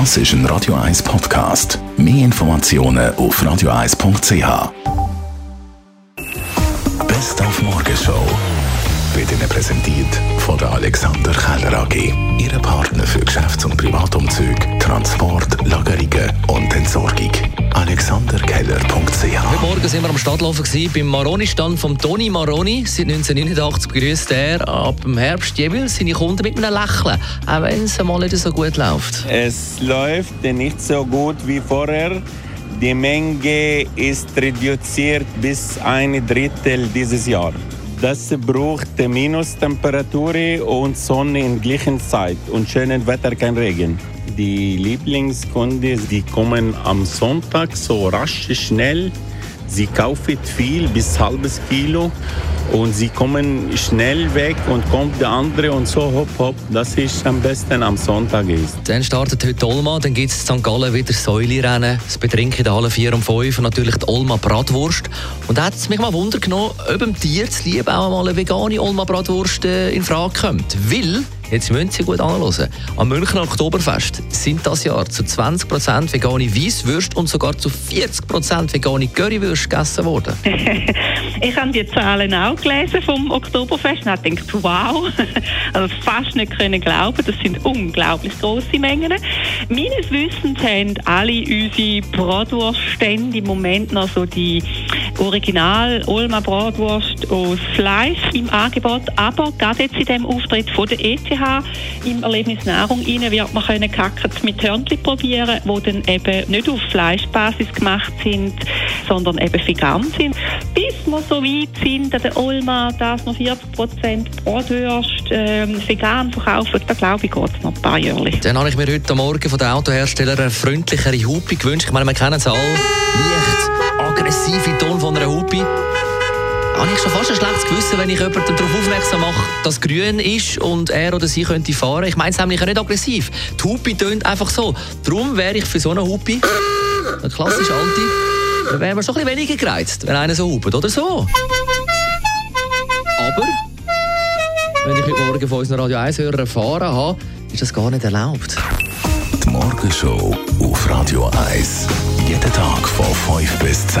Das ist ein Radio 1 Podcast. Mehr Informationen auf radio1.ch. Best auf Morgenshow wird Ihnen präsentiert von der Alexander Keller AG. Ihre Partner für Geschäfts- und Privatumzüge, Transport, Lagerungen. AlexanderKeller.ch Heute Morgen sind wir am Stadtlaufen gewesen, beim Maroni-Stand von Toni Maroni. Seit 1989 begrüßt er ab dem Herbst jeweils seine Kunden mit einem Lächeln, auch wenn es mal nicht so gut läuft. Es läuft nicht so gut wie vorher. Die Menge ist reduziert bis ein Drittel dieses Jahr. Das braucht Minustemperatur und Sonne in gleichen Zeit und schönes Wetter, kein Regen. Die Lieblingskunden, die kommen am Sonntag so rasch, schnell. Sie kaufen viel bis halbes Kilo und sie kommen schnell weg und kommt der andere und so hopp hopp. Das ist am besten am Sonntag ist. Dann startet heute Olma, dann gibt es in St. Gallen wieder Säulerennen, das Betrinken in der Halle 4 und 5 und natürlich die Olma Bratwurst. Und da hat es mich mal Wunder genommen, ob dem Tier zu lieb auch mal eine vegane Olma Bratwurst äh, in Frage kommt. Weil Jetzt müssen Sie gut anhören. Am Münchner Oktoberfest sind das Jahr zu 20% vegane Weisswürste und sogar zu 40% vegane Currywürste gegessen worden. ich habe die Zahlen auch gelesen vom Oktoberfest und habe gedacht, wow, also fast nicht können glauben, das sind unglaublich große Mengen. Meines Wissens haben alle unsere Bratwurststände im Moment noch so die Original Olma Bratwurst aus Fleisch im Angebot, aber gerade jetzt in dem Auftritt von der ETH im Erlebnis Nahrung rein wird man können Kackert mit Hörnchen probieren, die dann eben nicht auf Fleischbasis gemacht sind, sondern eben vegan sind. Bis wir so weit sind, an der Olma, dass noch 40% Bratwürste ähm, vegan verkaufen, da glaube ich, geht es noch ein paar Jahre. Dann habe ich mir heute Morgen von den Autoherstellern eine freundlichere Hupe gewünscht. Ich meine, wir kennen es alle. Ton von einer Hupe habe ich schon fast ein schlechtes Gewissen, wenn ich jemanden darauf aufmerksam mache, dass grün ist und er oder sie könnte fahren. Ich meine es nämlich nicht aggressiv. Die Hupe tönt einfach so. Darum wäre ich für so eine Hupe, eine klassisch alte, dann wäre man schon ein weniger gereizt, wenn einer so hupt, oder so. Aber, wenn ich heute Morgen von unseren Radio 1-Hörern erfahren habe, ist das gar nicht erlaubt. Die Morgenshow auf Radio 1. Jeden Tag von 5 bis 10.